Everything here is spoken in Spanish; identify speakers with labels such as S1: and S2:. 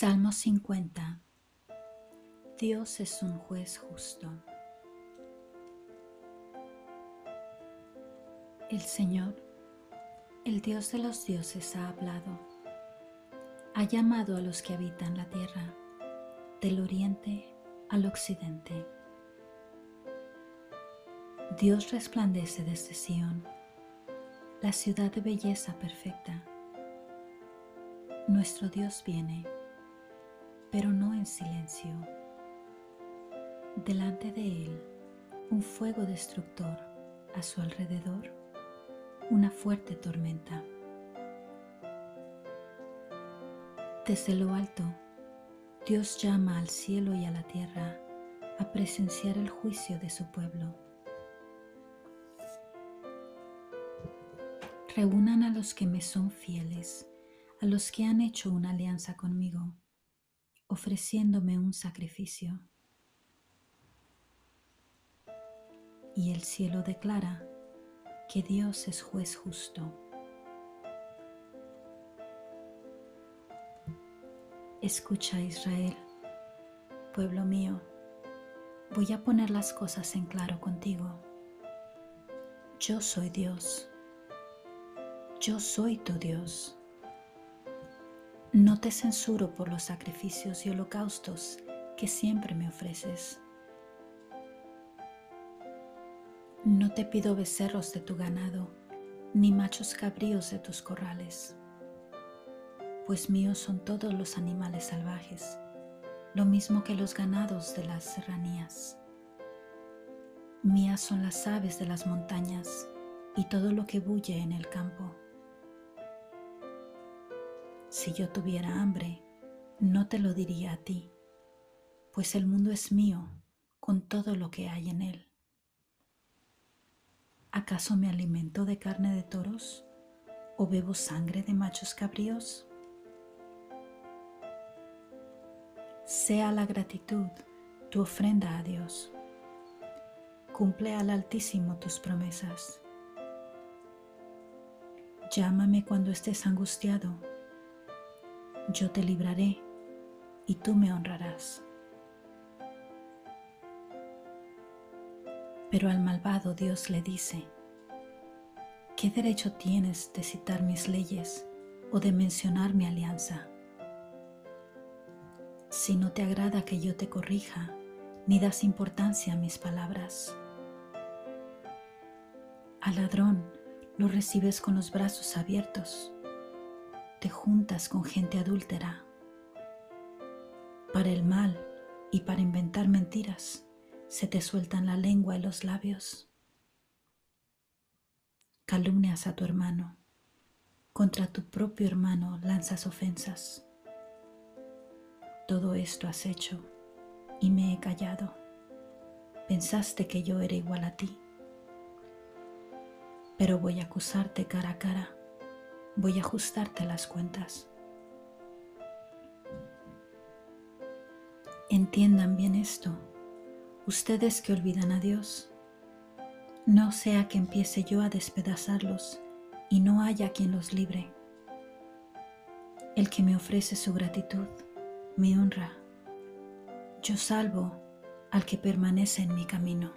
S1: Salmo 50 Dios es un juez justo. El Señor, el Dios de los dioses, ha hablado. Ha llamado a los que habitan la tierra, del oriente al occidente. Dios resplandece desde Sión, la ciudad de belleza perfecta. Nuestro Dios viene pero no en silencio. Delante de él, un fuego destructor, a su alrededor, una fuerte tormenta. Desde lo alto, Dios llama al cielo y a la tierra a presenciar el juicio de su pueblo. Reúnan a los que me son fieles, a los que han hecho una alianza conmigo ofreciéndome un sacrificio. Y el cielo declara que Dios es juez justo. Escucha Israel, pueblo mío, voy a poner las cosas en claro contigo. Yo soy Dios. Yo soy tu Dios. No te censuro por los sacrificios y holocaustos que siempre me ofreces. No te pido becerros de tu ganado, ni machos cabríos de tus corrales, pues míos son todos los animales salvajes, lo mismo que los ganados de las serranías. Mías son las aves de las montañas y todo lo que bulle en el campo. Si yo tuviera hambre, no te lo diría a ti, pues el mundo es mío con todo lo que hay en él. ¿Acaso me alimento de carne de toros o bebo sangre de machos cabríos? Sea la gratitud tu ofrenda a Dios. Cumple al Altísimo tus promesas. Llámame cuando estés angustiado yo te libraré y tú me honrarás. Pero al malvado Dios le dice, ¿qué derecho tienes de citar mis leyes o de mencionar mi alianza? Si no te agrada que yo te corrija, ni das importancia a mis palabras. Al ladrón lo recibes con los brazos abiertos te juntas con gente adúltera para el mal y para inventar mentiras. Se te sueltan la lengua y los labios. Calumnias a tu hermano. Contra tu propio hermano lanzas ofensas. Todo esto has hecho y me he callado. Pensaste que yo era igual a ti. Pero voy a acusarte cara a cara voy a ajustarte las cuentas. Entiendan bien esto, ustedes que olvidan a Dios. No sea que empiece yo a despedazarlos y no haya quien los libre. El que me ofrece su gratitud me honra. Yo salvo al que permanece en mi camino.